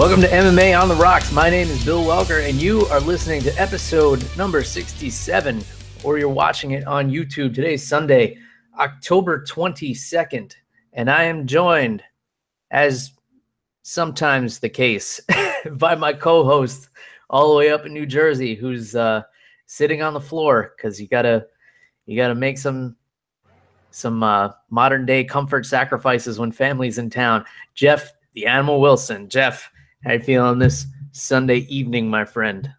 Welcome to MMA on the Rocks. My name is Bill Welker, and you are listening to episode number 67, or you're watching it on YouTube. Today's Sunday, October 22nd, and I am joined, as sometimes the case, by my co host all the way up in New Jersey, who's uh, sitting on the floor because you gotta you gotta make some some uh, modern day comfort sacrifices when family's in town. Jeff, the Animal Wilson. Jeff, how you feeling this Sunday evening, my friend?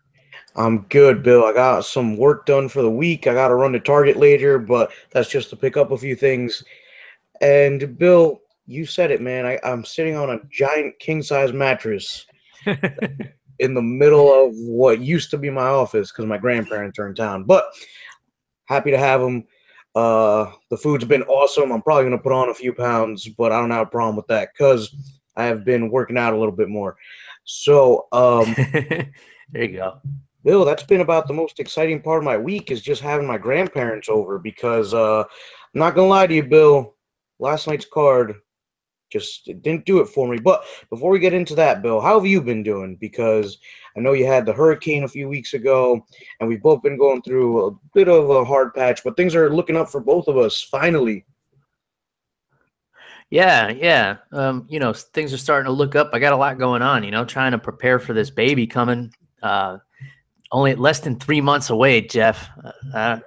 I'm good, Bill. I got some work done for the week. I got to run to Target later, but that's just to pick up a few things. And Bill, you said it, man. I, I'm sitting on a giant king size mattress in the middle of what used to be my office because my grandparents are in town. But happy to have them. Uh, the food's been awesome. I'm probably going to put on a few pounds, but I don't have a problem with that because I have been working out a little bit more. So, um, there you go. Bill, that's been about the most exciting part of my week is just having my grandparents over because uh, I'm not gonna lie to you, Bill. Last night's card just didn't do it for me. But before we get into that, Bill, how have you been doing? Because I know you had the hurricane a few weeks ago, and we've both been going through a bit of a hard patch, but things are looking up for both of us finally. Yeah, yeah. Um, you know, things are starting to look up. I got a lot going on, you know, trying to prepare for this baby coming. Uh, only less than three months away, Jeff. Uh,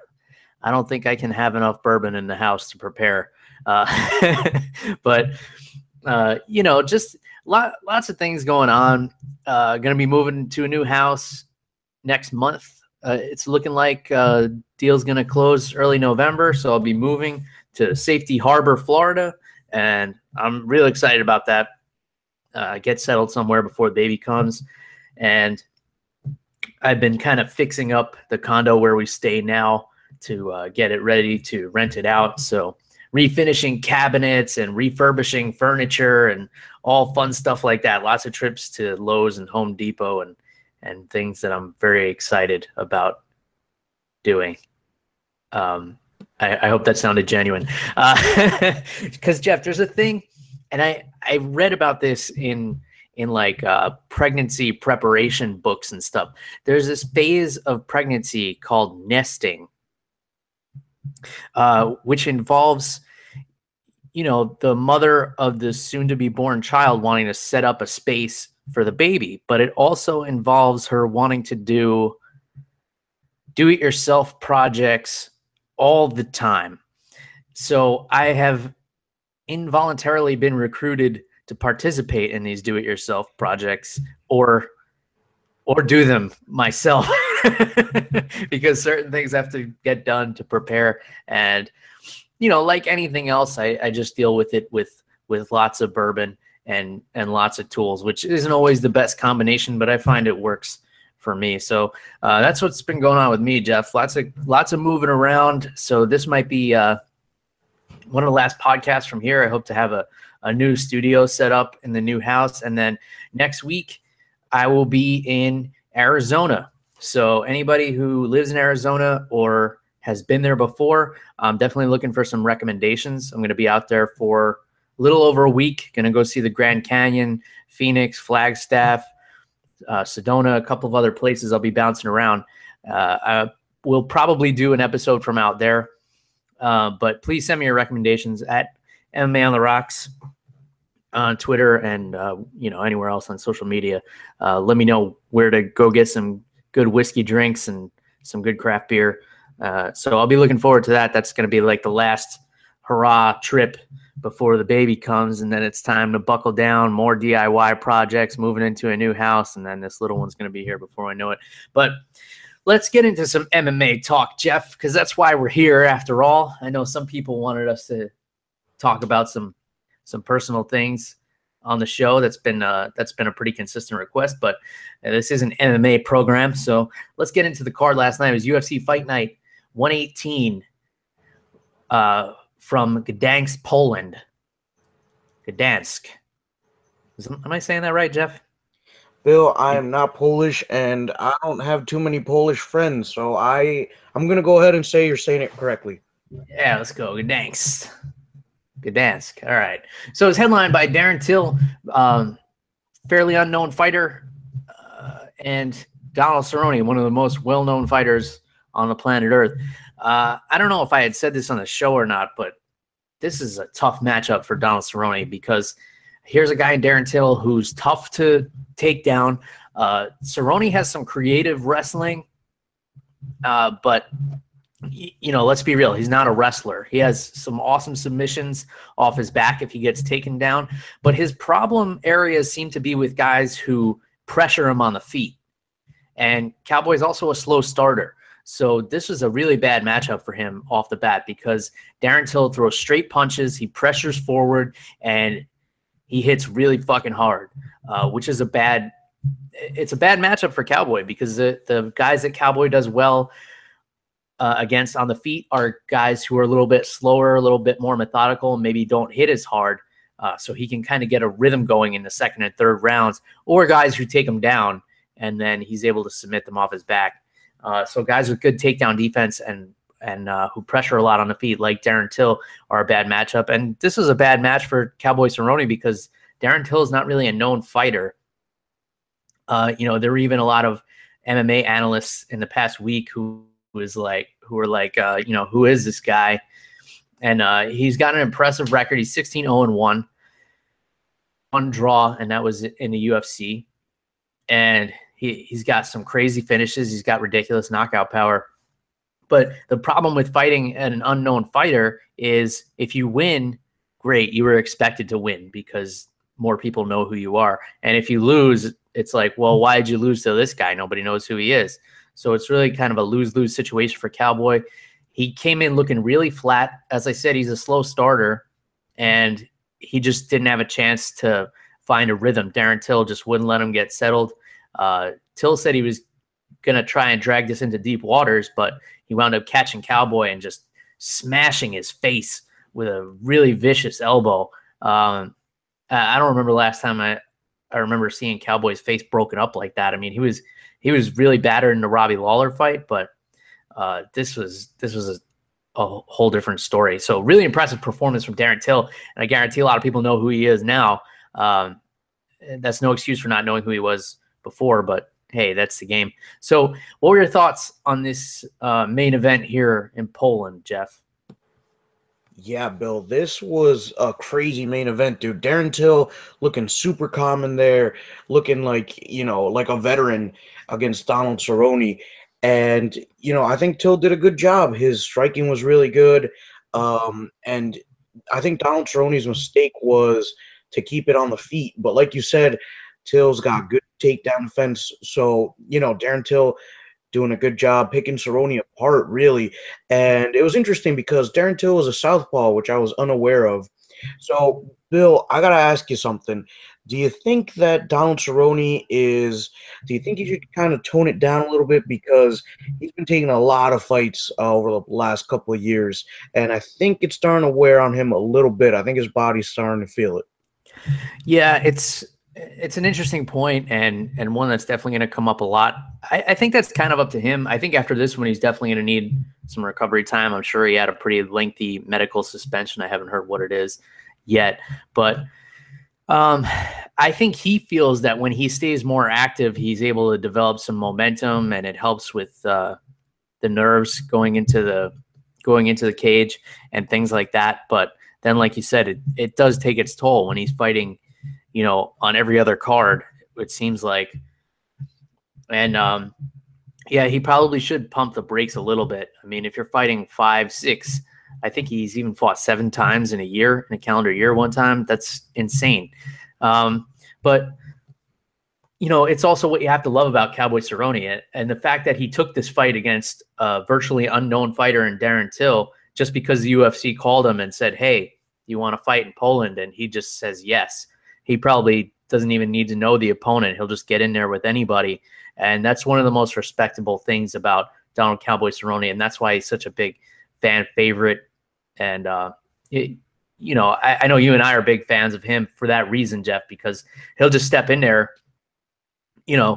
I don't think I can have enough bourbon in the house to prepare. Uh, but, uh, you know, just lot, lots of things going on. Uh, going to be moving to a new house next month. Uh, it's looking like deal's going to close early November. So I'll be moving to Safety Harbor, Florida and I'm really excited about that. Uh, get settled somewhere before the baby comes, and I've been kind of fixing up the condo where we stay now to uh, get it ready to rent it out. So refinishing cabinets and refurbishing furniture and all fun stuff like that. Lots of trips to Lowe's and Home Depot and and things that I'm very excited about doing. Um, I, I hope that sounded genuine. Because uh, Jeff, there's a thing, and I I read about this in in like uh, pregnancy preparation books and stuff. There's this phase of pregnancy called nesting, uh, which involves, you know, the mother of the soon to be born child wanting to set up a space for the baby, but it also involves her wanting to do do it yourself projects all the time. So I have involuntarily been recruited to participate in these do-it-yourself projects or or do them myself because certain things have to get done to prepare and you know like anything else I, I just deal with it with with lots of bourbon and and lots of tools which isn't always the best combination but i find it works for me. So uh, that's what's been going on with me, Jeff. Lots of lots of moving around. So this might be uh, one of the last podcasts from here. I hope to have a, a new studio set up in the new house, and then next week I will be in Arizona. So anybody who lives in Arizona or has been there before, I'm definitely looking for some recommendations. I'm going to be out there for a little over a week. Going to go see the Grand Canyon, Phoenix, Flagstaff, uh, Sedona, a couple of other places I'll be bouncing around. Uh, I will probably do an episode from out there. Uh, but please send me your recommendations at MMA on the Rocks on Twitter and uh, you know anywhere else on social media. Let me know where to go get some good whiskey drinks and some good craft beer. So I'll be looking forward to that. That's going to be like the last hurrah trip before the baby comes and then it's time to buckle down more diy projects moving into a new house and then this little one's going to be here before i know it but let's get into some mma talk jeff because that's why we're here after all i know some people wanted us to talk about some some personal things on the show. That's been uh, that's been a pretty consistent request, but uh, this is an MMA program, so let's get into the card. Last night it was UFC Fight Night 118 uh, from Gdansk, Poland. Gdansk. Is, am I saying that right, Jeff? Bill, I am not Polish, and I don't have too many Polish friends, so I I'm gonna go ahead and say you're saying it correctly. Yeah, let's go. Gdansk. Gdansk. All right. So it's headlined by Darren Till, um, fairly unknown fighter, uh, and Donald Cerrone, one of the most well-known fighters on the planet Earth. Uh, I don't know if I had said this on the show or not, but this is a tough matchup for Donald Cerrone because here's a guy in Darren Till who's tough to take down. Uh, Cerrone has some creative wrestling, uh, but you know, let's be real. He's not a wrestler. He has some awesome submissions off his back if he gets taken down. But his problem areas seem to be with guys who pressure him on the feet. And Cowboy's also a slow starter. So this was a really bad matchup for him off the bat because Darren Till throws straight punches, he pressures forward, and he hits really fucking hard, uh, which is a bad. It's a bad matchup for Cowboy because the the guys that Cowboy does well uh, against on the feet are guys who are a little bit slower, a little bit more methodical, and maybe don't hit as hard. Uh, so he can kind of get a rhythm going in the second and third rounds, or guys who take him down and then he's able to submit them off his back. Uh, so guys with good takedown defense and and uh, who pressure a lot on the feet, like Darren Till, are a bad matchup. And this is a bad match for Cowboy Cerrone because Darren Till is not really a known fighter. Uh, you know, there were even a lot of MMA analysts in the past week who was like, who were like, uh, you know, who is this guy? And uh, he's got an impressive record. He's 16 0 1, one draw, and that was in the UFC. And he, he's got some crazy finishes. He's got ridiculous knockout power. But the problem with fighting an unknown fighter is if you win, great, you were expected to win because more people know who you are. And if you lose, it's like, well, why did you lose to this guy? Nobody knows who he is. So it's really kind of a lose lose situation for Cowboy. He came in looking really flat. As I said, he's a slow starter, and he just didn't have a chance to find a rhythm. Darren Till just wouldn't let him get settled. Uh, Till said he was going to try and drag this into deep waters, but he wound up catching Cowboy and just smashing his face with a really vicious elbow. Um, I don't remember last time I, I remember seeing Cowboy's face broken up like that. I mean, he was he was really battered in the Robbie Lawler fight, but uh, this was this was a, a, whole different story. So really impressive performance from Darren Till, and I guarantee a lot of people know who he is now. Um, that's no excuse for not knowing who he was before, but hey, that's the game. So, what were your thoughts on this uh, main event here in Poland, Jeff? Yeah, Bill, this was a crazy main event, dude. Darren Till looking super calm in there, looking like, you know, like a veteran against Donald Cerrone. And, you know, I think Till did a good job. His striking was really good. Um, and I think Donald Cerrone's mistake was to keep it on the feet. But like you said, Till's got good takedown defense. So, you know, Darren Till doing a good job picking Cerrone apart, really. And it was interesting because Darren Till was a southpaw, which I was unaware of. So, Bill, I got to ask you something. Do you think that Donald Cerrone is, do you think he should kind of tone it down a little bit? Because he's been taking a lot of fights uh, over the last couple of years. And I think it's starting to wear on him a little bit. I think his body's starting to feel it. Yeah, it's it's an interesting point and and one that's definitely going to come up a lot. I, I, think that's kind of up to him. I think after this one, he's definitely going to need some recovery time. I'm sure he had a pretty lengthy medical suspension. I haven't heard what it is yet, but um, I think he feels that when he stays more active, he's able to develop some momentum, and it helps with uh, the nerves going into the going into the cage and things like that. But then, like you said, it, it does take its toll when he's fighting you know, on every other card, it seems like. And um, yeah, he probably should pump the brakes a little bit. I mean, if you're fighting five, six, I think he's even fought seven times in a year, in a calendar year, one time. That's insane. Um, but you know, it's also what you have to love about Cowboy Cerrone and the fact that he took this fight against a virtually unknown fighter in Darren Till just because the UFC called him and said, "Hey, you want to fight in Poland?" And he just says yes. He probably doesn't even need to know the opponent. He'll just get in there with anybody. And that's one of the most respectable things about Donald Cowboy Cerrone. And that's why he's such a big fan favorite. And, uh, it, you know, I, I know you and I are big fans of him for that reason, Jeff, because he'll just step in there, you know,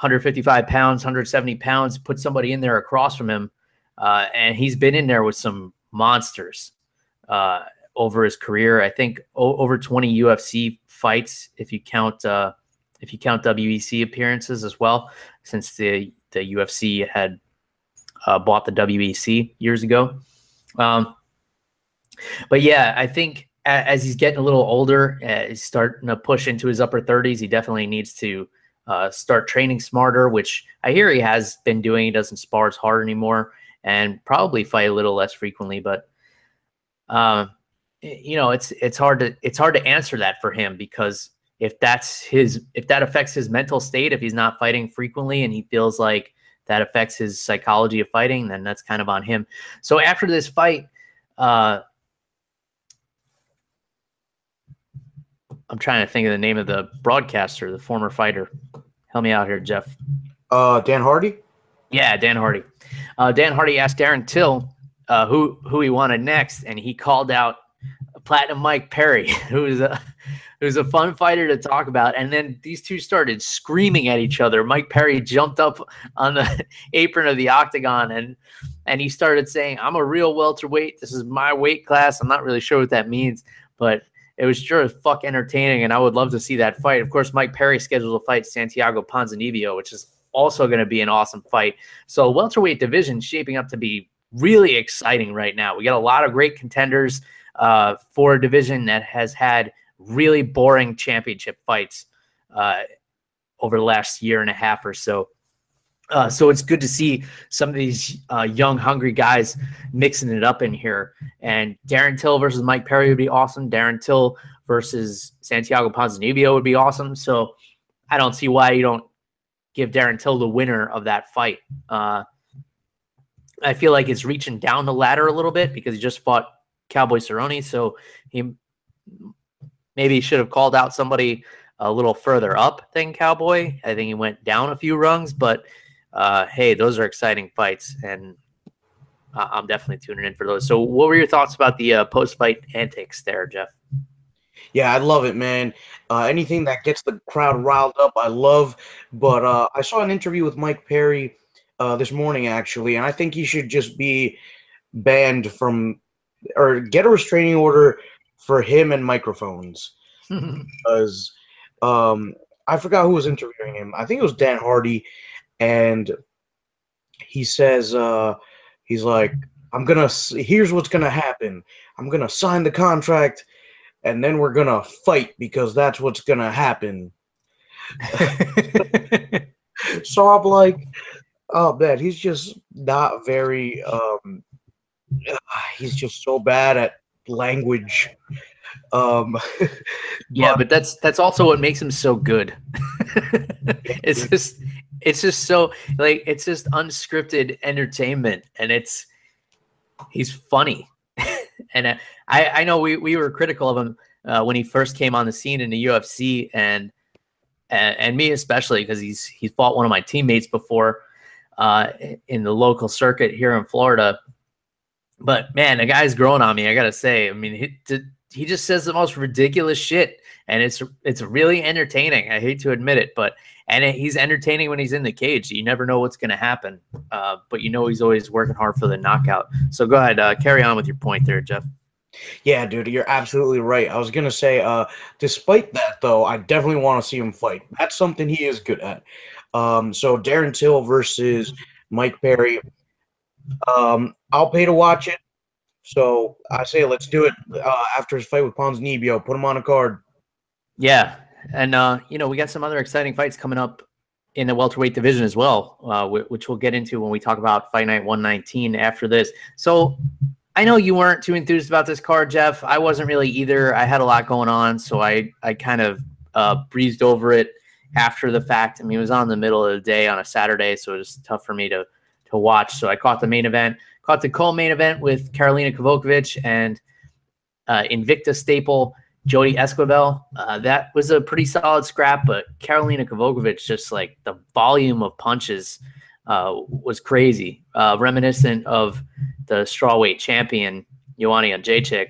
155 pounds, 170 pounds, put somebody in there across from him. Uh, and he's been in there with some monsters uh, over his career. I think o- over 20 UFC fights, if you count uh, if you count WEC appearances as well, since the the UFC had uh, bought the WEC years ago. Um, but yeah, I think as he's getting a little older, uh, he's starting to push into his upper 30s. He definitely needs to uh, start training smarter, which I hear he has been doing. He doesn't spar as hard anymore and probably fight a little less frequently. But um, you know, it's it's hard to it's hard to answer that for him because if that's his if that affects his mental state, if he's not fighting frequently and he feels like that affects his psychology of fighting, then that's kind of on him. So after this fight, uh, I'm trying to think of the name of the broadcaster, the former fighter. Help me out here, Jeff. Uh, Dan Hardy. Yeah, Dan Hardy. Uh, Dan Hardy asked Darren Till uh, who who he wanted next, and he called out Platinum Mike Perry, who's a who's a fun fighter to talk about. And then these two started screaming at each other. Mike Perry jumped up on the apron of the octagon and and he started saying, "I'm a real welterweight. This is my weight class." I'm not really sure what that means, but it was sure as fuck entertaining, and I would love to see that fight. Of course, Mike Perry scheduled a fight Santiago Ponzinibbio, which is also going to be an awesome fight. So welterweight division shaping up to be really exciting right now. We got a lot of great contenders uh, for a division that has had really boring championship fights uh, over the last year and a half or so. Uh, so it's good to see some of these uh, young, hungry guys mixing it up in here. And Darren Till versus Mike Perry would be awesome. Darren Till versus Santiago Ponzinibbio would be awesome. So I don't see why you don't give Darren Till the winner of that fight. Uh, I feel like it's reaching down the ladder a little bit because he just fought Cowboy Cerrone, so he maybe should have called out somebody a little further up than Cowboy. I think he went down a few rungs, but uh, hey, those are exciting fights, and I'm definitely tuning in for those. So, what were your thoughts about the uh, post-fight antics there, Jeff? Yeah, I love it, man. Uh, anything that gets the crowd riled up, I love. But uh, I saw an interview with Mike Perry uh, this morning, actually, and I think he should just be banned from or get a restraining order for him and microphones because um, I forgot who was interviewing him. I think it was Dan Hardy, and he says uh, he's like, "I'm gonna. Here's what's gonna happen. I'm gonna sign the contract, and then we're gonna fight because that's what's gonna happen." so I'm like, oh man, he's just not very. Um, he's just so bad at language. Um, yeah, but that's that's also what makes him so good. it's just it's just so like it's just unscripted entertainment, and it's he's funny. and I I know we we were critical of him uh, when he first came on the scene in the UFC, and and, and me especially because he's he's fought one of my teammates before uh, in the local circuit here in Florida. But man, the guy's growing on me. I gotta say. I mean, he he just says the most ridiculous shit, and it's it's really entertaining. I hate to admit it, but and it, he's entertaining when he's in the cage. You never know what's to happen, uh, but you know he's always working hard for the knockout. So go ahead, uh, carry on with your point there, Jeff. Yeah, dude, you're absolutely right. I was gonna say, uh, despite that though, I definitely want to see him fight. That's something he is good at. Um, so Darren Till versus Mike Perry. Um, I'll pay to watch it. So I say let's do it uh, after his fight with Ponzinibbio. Put him on a card. Yeah, and uh, you know we got some other exciting fights coming up in the welterweight division as well, uh, which we'll get into when we talk about Fight Night 119 after this. So I know you weren't too enthused about this card, Jeff. I wasn't really either. I had a lot going on, so I I kind of uh, breezed over it after the fact. I mean, it was on the middle of the day on a Saturday, so it was tough for me to to watch. So I caught the main event, caught the co-main event with Karolina Kowalkiewicz and uh, Invicta staple Jodie Esquibel. Uh, that was a pretty solid scrap, but Karolina Kowalkiewicz just like the volume of punches uh, was crazy, uh, reminiscent of the strawweight champion Joanna Jędrzejczyk.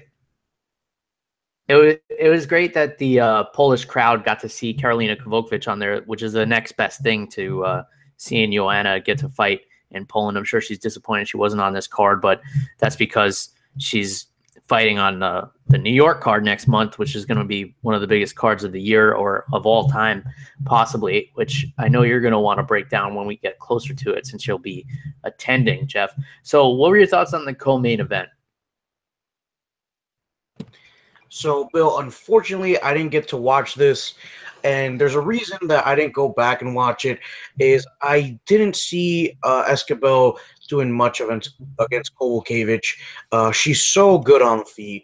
It was it was great that the uh, Polish crowd got to see Karolina Kowalkiewicz on there, which is the next best thing to uh, seeing Joanna get to fight in Poland. I'm sure she's disappointed she wasn't on this card, but that's because she's fighting on the, the New York card next month, which is going to be one of the biggest cards of the year or of all time, possibly, which I know you're going to want to break down when we get closer to it since you'll be attending, Jeff. So, what were your thoughts on the co main event? So, Bill, unfortunately, I didn't get to watch this. And there's a reason that I didn't go back and watch it is I didn't see uh, Esquibel doing much against against Kowalkiewicz. Uh, she's so good on the feet.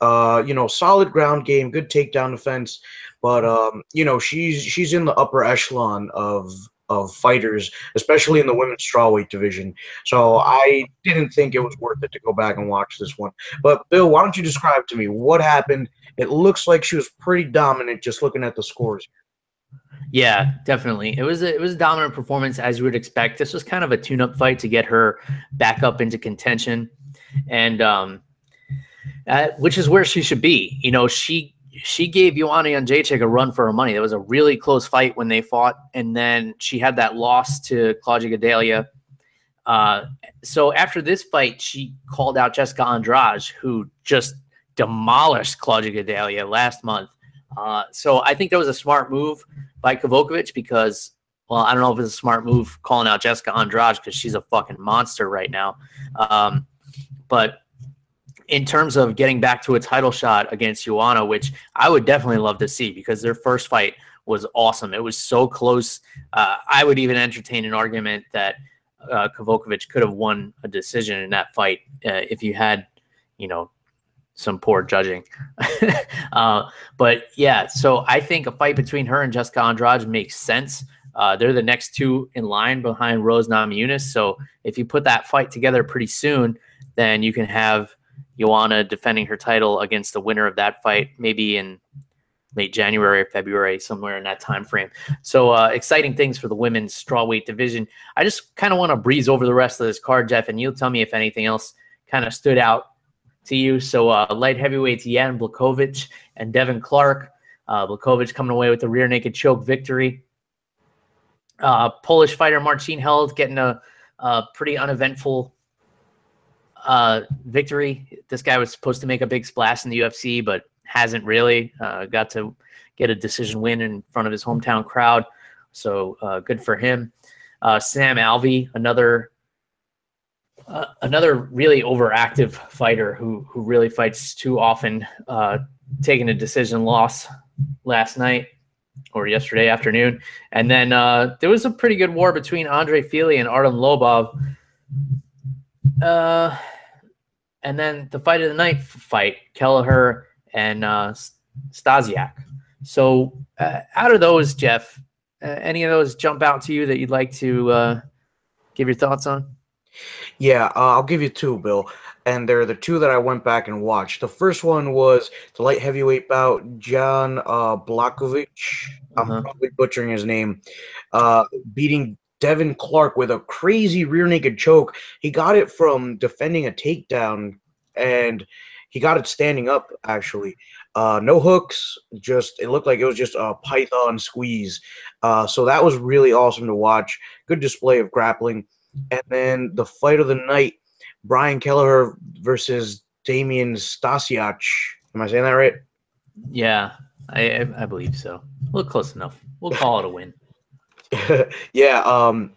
Uh, you know, solid ground game, good takedown defense, but um, you know, she's she's in the upper echelon of of fighters, especially in the women's strawweight division. So I didn't think it was worth it to go back and watch this one. But Bill, why don't you describe to me what happened? It looks like she was pretty dominant just looking at the scores. Yeah, definitely. It was a, it was a dominant performance as you would expect. This was kind of a tune-up fight to get her back up into contention, and um, uh, which is where she should be. You know, she she gave Joanna Jędrzejczyk a run for her money. It was a really close fight when they fought, and then she had that loss to Claudia Gadelha. Uh, so after this fight, she called out Jessica Andrade, who just demolished Claudia Gadelha last month. Uh, so I think that was a smart move by Kowalkiewicz because, well, I don't know if it's a smart move calling out Jessica Andrade because she's a fucking monster right now. Um, but in terms of getting back to a title shot against Joanna, which I would definitely love to see because their first fight was awesome. It was so close. Uh, I would even entertain an argument that uh, could have won a decision in that fight uh, if you had, you know, some poor judging. uh, but yeah, so I think a fight between her and Jessica Andrade makes sense. Uh, they're the next two in line behind Rose Namajunas. So if you put that fight together pretty soon, then you can have Joanna defending her title against the winner of that fight, maybe in late January or February, somewhere in that time frame. So uh, exciting things for the women's strawweight division. I just kind of want to breeze over the rest of this card, Jeff, and you'll tell me if anything else kind of stood out to you. So uh, light heavyweights Jan Blachowicz and Devin Clark. Uh, Blachowicz coming away with a rear naked choke victory. Uh, Polish fighter Marcin Held getting a, a pretty uneventful uh, victory. This guy was supposed to make a big splash in the UFC, but hasn't really. Uh, got to get a decision win in front of his hometown crowd. So uh, good for him. Uh, Sam Alvey, another uh, another really overactive fighter who who really fights too often, uh, taking a decision loss last night or yesterday afternoon, and then there was a pretty good war between Andre Fili and Artem Lobov. Uh, and then the fight of the night fight, Kelleher and uh, Stasiak. So, uh, out of those, Jeff, uh, any of those jump out to you that you'd like to uh, give your thoughts on? Yeah, uh, I'll give you two, Bill. And they're the two that I went back and watched. The first one was the light heavyweight bout, John uh, Blachowicz. I'm uh-huh. probably butchering his name. Uh, beating Devin Clark with a crazy rear naked choke. He got it from defending a takedown, and he got it standing up. Actually, uh, no hooks. Just it looked like it was just a python squeeze. Uh, so that was really awesome to watch. Good display of grappling. And then the fight of the night, Brian Kelleher versus Damian Stasiak. Am I saying that right? Yeah, I, I believe so. Look close enough. We'll call it a win. yeah, um,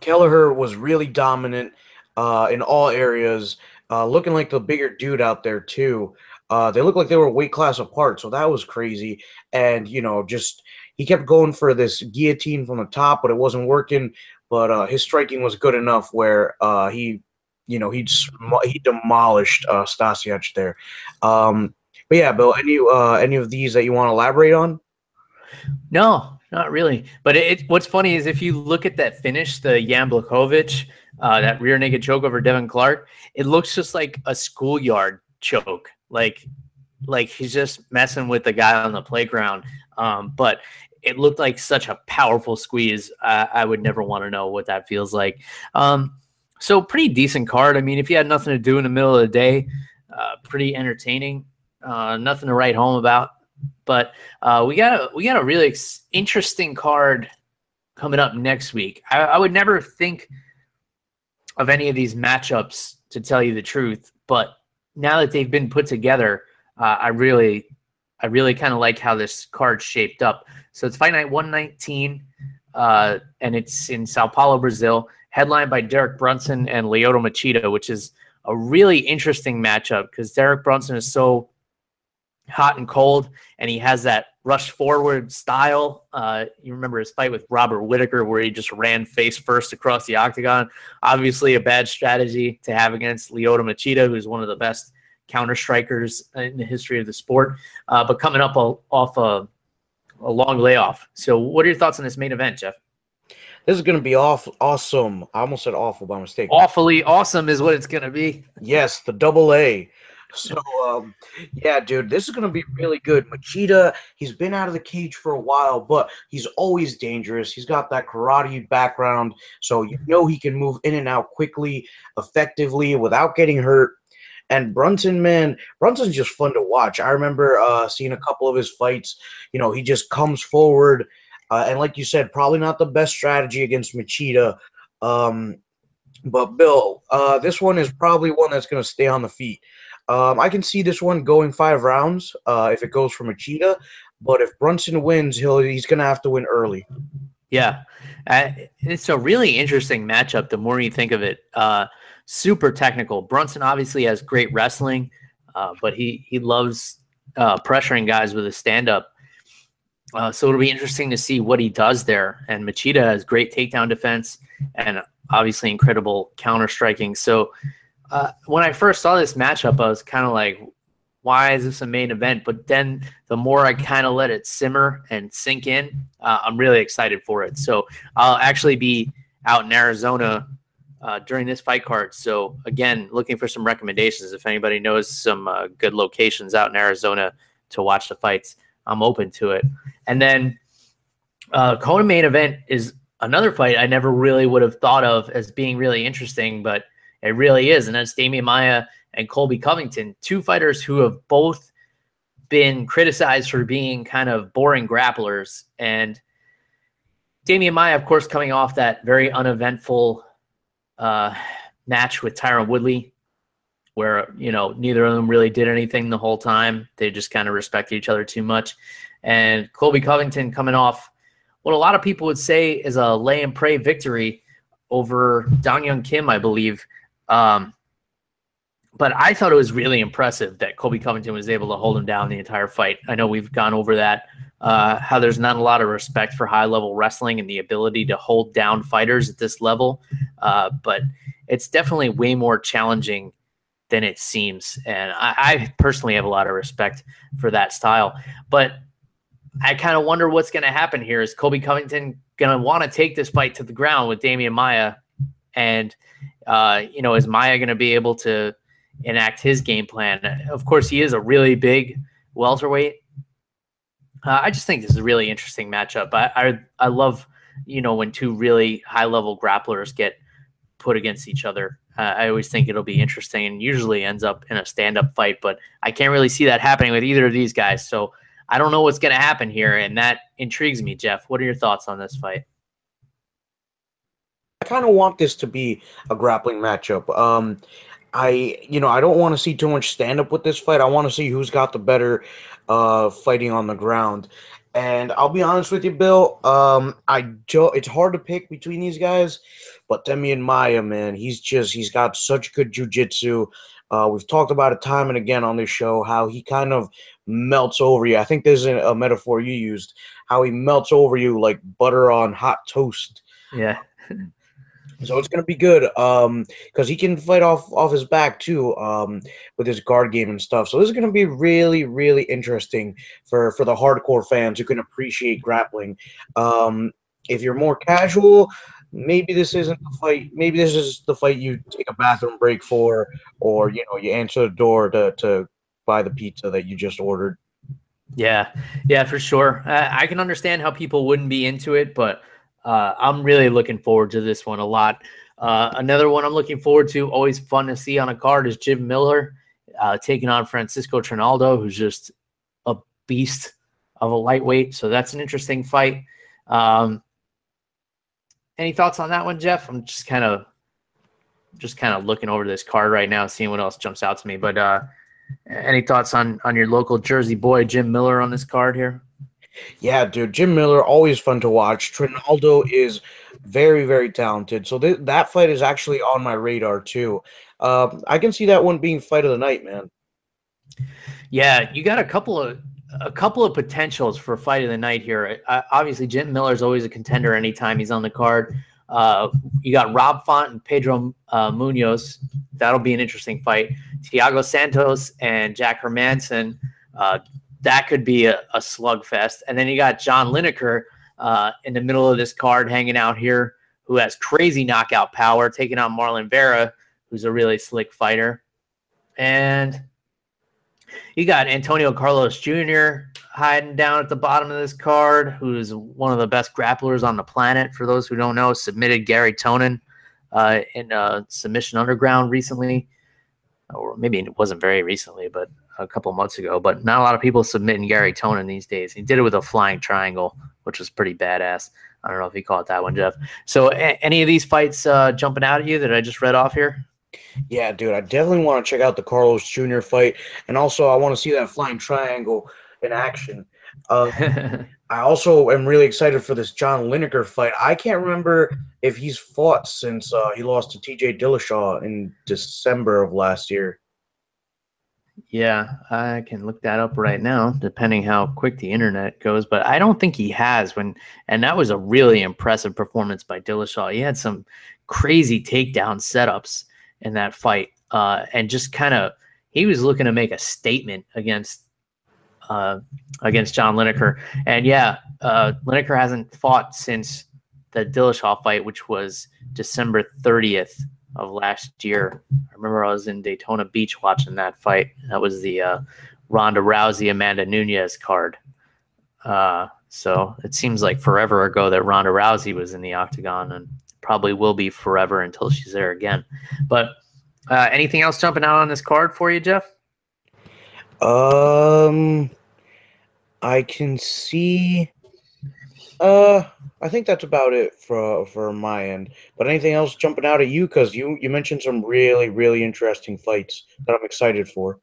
Kelleher was really dominant uh, in all areas, uh, looking like the bigger dude out there too. Uh, they looked like they were weight class apart, so that was crazy. And you know, just he kept going for this guillotine from the top, but it wasn't working but uh, his striking was good enough where uh, he, you know, he he demolished uh, there. Um, but yeah, Bill, any uh, any of these that you want to elaborate on? No, not really. But it, what's funny is if you look at that finish, the Jan uh, that rear naked choke over Devin Clark, it looks just like a schoolyard choke. like like he's just messing with the guy on the playground. Um, but it looked like such a powerful squeeze. I, I would never want to know what that feels like. Um, so pretty decent card. I mean, if you had nothing to do in the middle of the day, uh, pretty entertaining. Uh, nothing to write home about. But uh, we got a we got a really interesting card coming up next week. I, I would never think of any of these matchups to tell you the truth, but now that they've been put together, uh, I really, I really kind of like how this card shaped up. So it's Fight Night 119, uh, and it's in Sao Paulo, Brazil, headlined by Derek Brunson and Lyoto Machida, which is a really interesting matchup because Derek Brunson is so hot and cold, and he has that rush forward style. Uh, you remember his fight with Robert Whitaker, where he just ran face first across the octagon. Obviously, a bad strategy to have against Lyoto Machida, who's one of the best counter strikers in the history of the sport. Uh, but coming up a, off a, a long layoff. So, what are your thoughts on this main event, Jeff? This is going to be awful, awesome. I almost said awful by mistake. Awfully awesome is what it's going to be. Yes, the double A. So, um, yeah, dude, this is going to be really good. Machida, he's been out of the cage for a while, but he's always dangerous. He's got that karate background, so you know he can move in and out quickly, effectively, without getting hurt. And Brunson, man, Brunson's just fun to watch. I remember uh, seeing a couple of his fights. You know, he just comes forward, uh, and like you said, probably not the best strategy against Machida. Um, but Bill, uh, this one is probably one that's going to stay on the feet. Um, I can see this one going five rounds uh, if it goes for Machida, but if Brunson wins, he'll he's to have to win early. Yeah, uh, it's a really interesting matchup. The more you think of it, uh, super technical. Brunson obviously has great wrestling, uh, but he he loves uh, pressuring guys with a stand up. Uh, so it'll be interesting to see what he does there. And Machida has great takedown defense and obviously incredible counter striking. So uh, when I first saw this matchup, I was kind of like, why is this a main event? But then the more I kind of let it simmer and sink in, uh, I'm really excited for it. So I'll actually be out in Arizona uh, during this fight card. So again, looking for some recommendations. If anybody knows some uh, good locations out in Arizona to watch the fights, I'm open to it. And then uh, co-main event is another fight I never really would have thought of as being really interesting, but it really is, and that's Demian Maia and Colby Covington, two fighters who have both been criticized for being kind of boring grapplers. And Demian Maia, of course, coming off that very uneventful uh, match with Tyron Woodley, where you know neither of them really did anything the whole time. They just kind of respected each other too much. And Colby Covington coming off what a lot of people would say is a lay and pray victory over Dong Hyun Kim, I believe. Um, but I thought it was really impressive that Colby Covington was able to hold him down the entire fight. I know we've gone over that, uh, how there's not a lot of respect for high level wrestling and the ability to hold down fighters at this level. Uh, but it's definitely way more challenging than it seems. And I, I personally have a lot of respect for that style. But I kind of wonder what's going to happen here. Is Colby Covington going to want to take this fight to the ground with Demian Maia? And, uh, you know, is Maia going to be able to enact his game plan? Of course, he is a really big welterweight. Uh, I just think this is a really interesting matchup. I, I, I love, you know, when two really high level grapplers get put against each other. Uh, I always think it'll be interesting and usually ends up in a stand up fight, but I can't really see that happening with either of these guys. So I don't know what's going to happen here, and that intrigues me. Jeff, what are your thoughts on this fight? I kind of want this to be a grappling matchup. Um, I, you know, I don't want to see too much stand up with this fight. I want to see who's got the better uh, fighting on the ground. And I'll be honest with you, Bill. Um, I it's hard to pick between these guys, but Demian Maia, man, he's just he's got such good jujitsu. Uh, we've talked about it time and again on this show how he kind of melts over you. I think there's a, a metaphor you used how he melts over you like butter on hot toast. Yeah. So it's gonna be good um because he can fight off off his back too um with his guard game and stuff so this is gonna be really really interesting for for the hardcore fans who can appreciate grappling um if you're more casual maybe this isn't the fight maybe this is the fight you take a bathroom break for or you know you answer the door to to by the pizza that you just ordered. Yeah, yeah, for sure. I, I can understand how people wouldn't be into it, but uh, I'm really looking forward to this one a lot. Uh, another one I'm looking forward to, always fun to see on a card, is Jim Miller uh, taking on Francisco Trinaldo, who's just a beast of a lightweight. So that's an interesting fight. Um, any thoughts on that one, Jeff? I'm just kind of just kind of looking over this card right now, seeing what else jumps out to me. But uh, any thoughts on on your local Jersey boy Jim Miller on this card here? Yeah, dude, Jim Miller always fun to watch. Trinaldo is very very talented. So th- that fight is actually on my radar too. Uh, I can see that one being fight of the night, man. Yeah, you got a couple of a couple of potentials for fight of the night here. Uh, obviously, Jim Miller is always a contender anytime he's on the card. Uh, you got Rob Font and Pedro uh, Munhoz. That'll be an interesting fight. Thiago Santos and Jack Hermansson. That could be a, a, slugfest. And then you got John Lineker uh, in the middle of this card hanging out here, who has crazy knockout power, taking on Marlon Vera, who's a really slick fighter. And you got Antonio Carlos Jr. hiding down at the bottom of this card, who's one of the best grapplers on the planet. For those who don't know, submitted Garry Tonon uh, in uh, Submission Underground recently, or maybe it wasn't very recently, but a couple months ago. But not a lot of people submitting Garry Tonon these days. He did it with a flying triangle, which was pretty badass. I don't know if you call it that one, Jeff. So, a- any of these fights uh, jumping out at you that I just read off here? Yeah, dude, I definitely want to check out the Carlos Jr. fight, and also I want to see that flying triangle in action. Uh, I also am really excited for this John Lineker fight. I can't remember if he's fought since uh, he lost to T.J. Dillashaw in December of last year. Yeah, I can look that up right now, depending how quick the internet goes. But I don't think he has. When and that was a really impressive performance by Dillashaw. He had some crazy takedown setups in that fight, uh, and just kind of he was looking to make a statement against uh, against John Lineker. And yeah, uh, Lineker hasn't fought since the Dillashaw fight, which was December 30th of last year. I remember I was in Daytona Beach watching that fight. That was the uh, Ronda Rousey Amanda Nunes card. Uh, so it seems like forever ago that Ronda Rousey was in the octagon, and probably will be forever until she's there again. But uh, anything else jumping out on this card for you, Jeff? Um, I can see. Uh, I think that's about it for for my end. But anything else jumping out at you? Because you you mentioned some really really interesting fights that I'm excited for.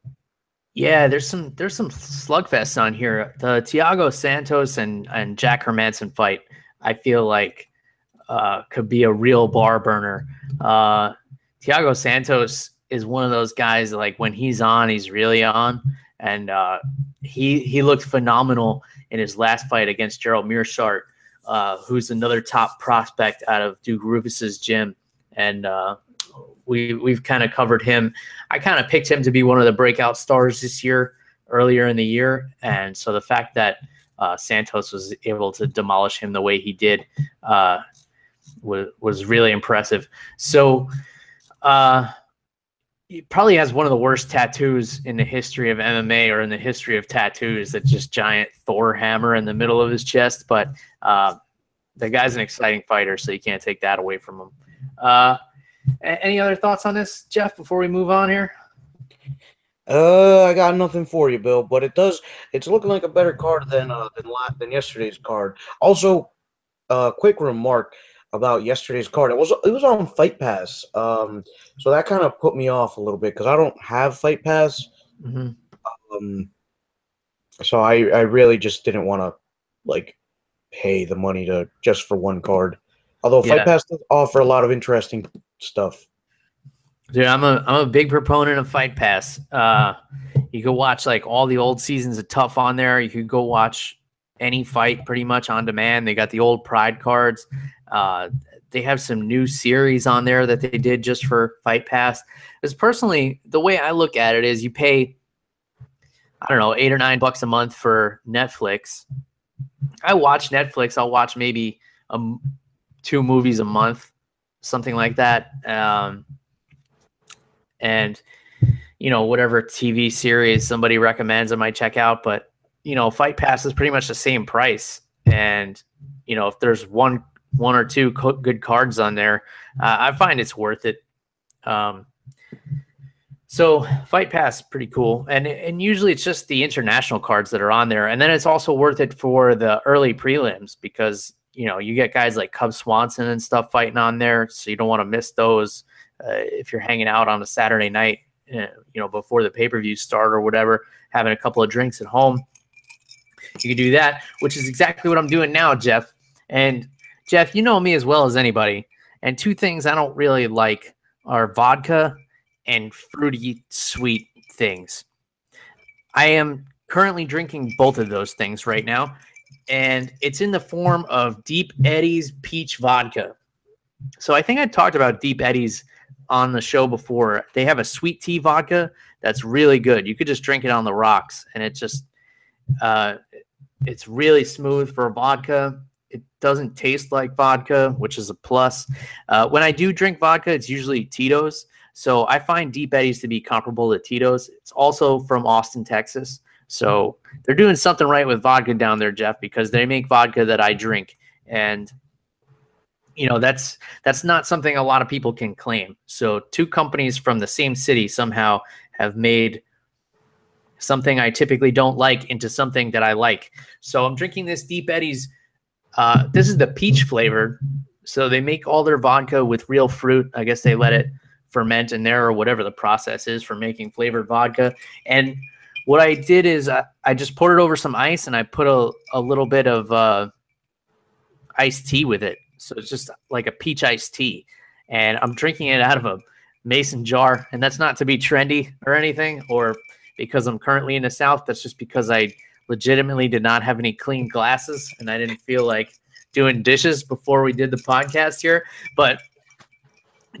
Yeah, there's some there's some slugfests on here. The Thiago Santos and and Jack Hermansson fight. I feel like uh, could be a real bar burner. Uh, Thiago Santos is one of those guys like when he's on, he's really on, and uh, he he looked phenomenal in his last fight against Gerald Meerschaert, uh, who's another top prospect out of Duke Roufus's gym, and uh, we we've kind of covered him. I kind of picked him to be one of the breakout stars this year, earlier in the year, and so the fact that uh, Santos was able to demolish him the way he did uh, was was really impressive. So, uh, he probably has one of the worst tattoos in the history of MMA or in the history of tattoos. That just giant Thor hammer in the middle of his chest. But uh, the guy's an exciting fighter, so you can't take that away from him. Uh, any other thoughts on this, Jeff? Before we move on here. Uh, I got nothing for you, Bill. But it does. It's looking like a better card than uh, than than yesterday's card. Also, uh, quick remark about yesterday's card. It was it was on Fight Pass, um, so that kind of put me off a little bit because I don't have Fight Pass. Mm-hmm. Um, so I I really just didn't want to like pay the money to just for one card. Although yeah. Fight Pass does offer a lot of interesting stuff. Dude, I'm a I'm a big proponent of Fight Pass. Uh, you could watch like all the old seasons of TUF on there. You could go watch any fight pretty much on demand. They got the old Pride cards. Uh, they have some new series on there that they did just for Fight Pass. Because personally, the way I look at it is you pay, I don't know, eight or nine bucks a month for Netflix. I watch Netflix. I'll watch maybe um, two movies a month, something like that. Um, and you know, whatever TV series somebody recommends, I might check out. But you know, Fight Pass is pretty much the same price, and you know, if there's one one or two co- good cards on there, uh, I find it's worth it. Um, so Fight Pass pretty cool, and and usually it's just the international cards that are on there, and then it's also worth it for the early prelims because you know you get guys like Cub Swanson and stuff fighting on there, so you don't want to miss those uh, if you're hanging out on a Saturday night, uh, you know before the pay per view start or whatever, having a couple of drinks at home. You can do that, which is exactly what I'm doing now, Jeff. And Jeff, you know me as well as anybody. And two things I don't really like are vodka and fruity sweet things. I am currently drinking both of those things right now, and it's in the form of Deep Eddy's peach vodka. So I think I talked about Deep Eddy's on the show before. They have a sweet tea vodka that's really good. You could just drink it on the rocks, and it just uh, it's really smooth for vodka. It doesn't taste like vodka, which is a plus. Uh, when I do drink vodka, it's usually Tito's. So I find Deep Eddy's to be comparable to Tito's. It's also from Austin, Texas. So they're doing something right with vodka down there, Jeff, because they make vodka that I drink. And you know that's that's not something a lot of people can claim. So two companies from the same city somehow have made something I typically don't like into something that I like. So I'm drinking this Deep Eddy's. Uh, this is the peach flavor. So they make all their vodka with real fruit. I guess they let it ferment in there or whatever the process is for making flavored vodka. And what I did is I, I just poured it over some ice and I put a, a little bit of uh, iced tea with it. So it's just like a peach iced tea. And I'm drinking it out of a mason jar. And that's not to be trendy or anything or because I'm currently in the South. That's just because I legitimately did not have any clean glasses and I didn't feel like doing dishes before we did the podcast here. But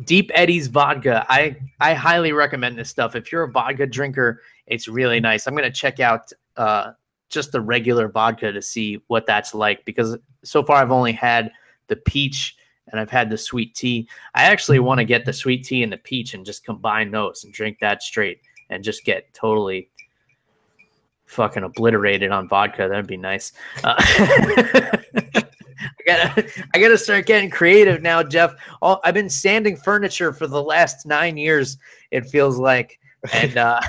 Deep Eddy's vodka, I I highly recommend this stuff. If you're a vodka drinker, it's really nice. I'm gonna check out uh, just the regular vodka to see what that's like because so far I've only had the peach and I've had the sweet tea. I actually want to get the sweet tea and the peach and just combine those and drink that straight and just get totally fucking obliterated on vodka. That'd be nice. Uh, I gotta, I gotta start getting creative now, Jeff. All, I've been sanding furniture for the last nine years. It feels like, and uh,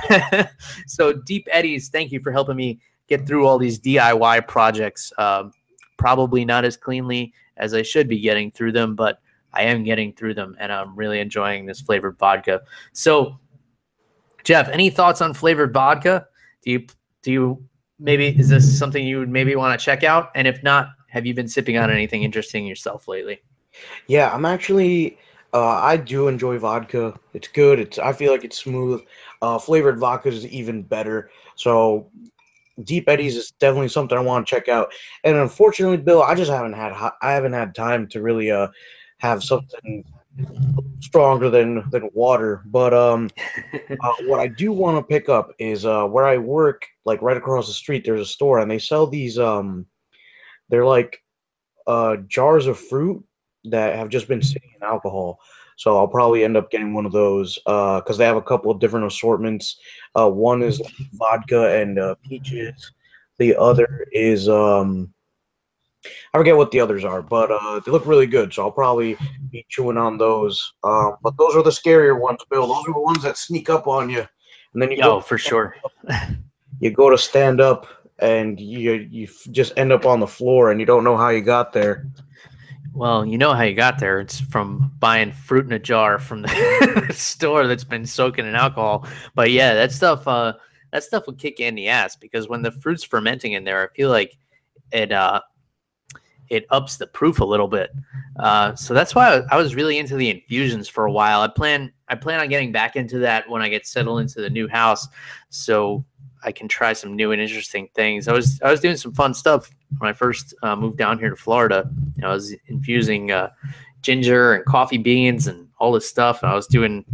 so Deep Eddy's. Thank you for helping me get through all these DIY projects. Um, probably not as cleanly as I should be getting through them, but I am getting through them, and I'm really enjoying this flavored vodka. So Jeff, any thoughts on flavored vodka? Do you do you maybe is this something you would maybe want to check out? And if not, have you been sipping on anything interesting yourself lately? Yeah, I'm actually uh, I do enjoy vodka. It's good. It's I feel like it's smooth. Uh, flavored vodka is even better. So Deep Eddy's is definitely something I want to check out. And unfortunately, Bill, I just haven't had I haven't had time to really uh have something stronger than than water. But um, uh, what I do want to pick up is uh, where I work, like right across the street. There's a store, and they sell these um, they're like uh jars of fruit that have just been sitting in alcohol. So I'll probably end up getting one of those because uh, they have a couple of different assortments. Uh, one is vodka and uh, peaches. The other is um, I forget what the others are, but uh, they look really good. So I'll probably be chewing on those. Um, but those are the scarier ones, Bill. Those are the ones that sneak up on you, and then you oh, go for sure. you go to stand up, and you you just end up on the floor, and you don't know how you got there. Well, you know how you got there. It's from buying fruit in a jar from the store that's been soaking in alcohol. But yeah, that stuff uh that stuff will kick you in the ass because when the fruit's fermenting in there, I feel like it uh it ups the proof a little bit. Uh, so that's why I was really into the infusions for a while. I plan I plan on getting back into that when I get settled into the new house, so I can try some new and interesting things. I was I was doing some fun stuff when I first uh, moved down here to Florida. I was infusing uh, ginger and coffee beans and all this stuff. I was doing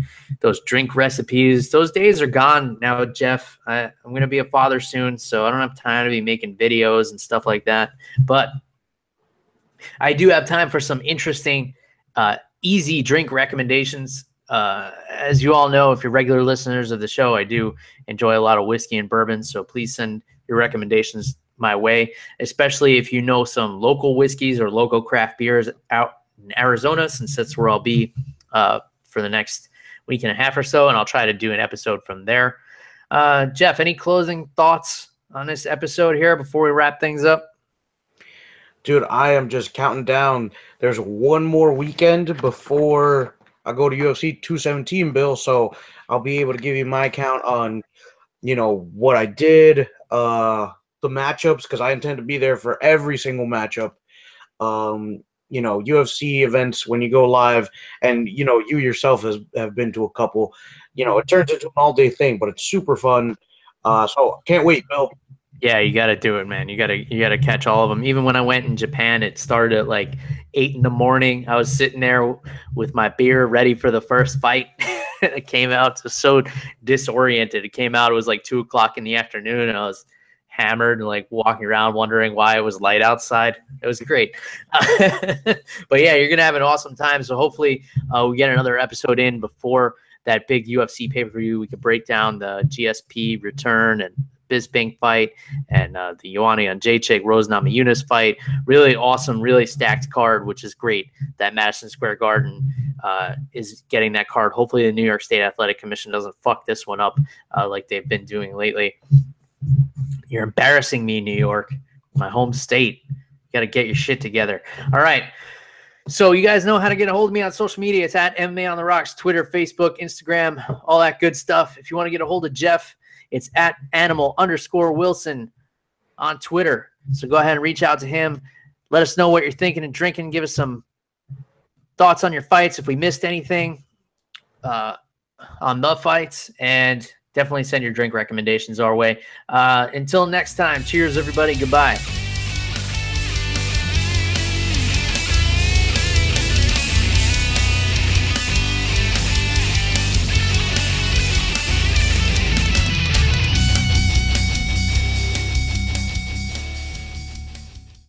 those drink recipes. Those days are gone now, Jeff. I, I'm going to be a father soon, so I don't have time to be making videos and stuff like that. But I do have time for some interesting, uh, easy drink recommendations. Uh, as you all know, if you're regular listeners of the show, I do enjoy a lot of whiskey and bourbon. So please send your recommendations my way, especially if you know some local whiskeys or local craft beers out in Arizona, since that's where I'll be uh, for the next week and a half or so. And I'll try to do an episode from there. Uh, Jeff, any closing thoughts on this episode here before we wrap things up? Dude, I am just counting down. There's one more weekend before I go to UFC 217, Bill. So I'll be able to give you my count on, you know, what I did, uh, the matchups, because I intend to be there for every single matchup. Um, you know, UFC events when you go live, and you know, you yourself has have been to a couple. You know, it turns into an all day thing, but it's super fun. Uh, so can't wait, Bill. Yeah, you got to do it, man. You got to you got to catch all of them. Even when I went in Japan, it started at like eight in the morning. I was sitting there with my beer, ready for the first fight. it came out so disoriented. It came out. It was like two o'clock in the afternoon, and I was hammered and like walking around wondering why it was light outside. It was great. but yeah, you're gonna have an awesome time. So hopefully, uh, we get another episode in before that big UFC pay per view. We could break down the GSP return and Bisping fight and uh, the Joanna Jędrzejczyk Rose Namajunas fight. Really awesome, really stacked card, which is great that Madison Square Garden uh, is getting that card. Hopefully, the New York State Athletic Commission doesn't fuck this one up uh, like they've been doing lately. You're embarrassing me, New York, my home state. You got to get your shit together. All right. So you guys know how to get a hold of me on social media. It's at MMA on the Rocks, Twitter, Facebook, Instagram, all that good stuff. If you want to get a hold of Jeff, it's at animal underscore Wilson on Twitter. So go ahead and reach out to him. Let us know what you're thinking and drinking. Give us some thoughts on your fights if we missed anything uh, on the fights. And definitely send your drink recommendations our way. Uh, until next time, cheers, everybody. Goodbye.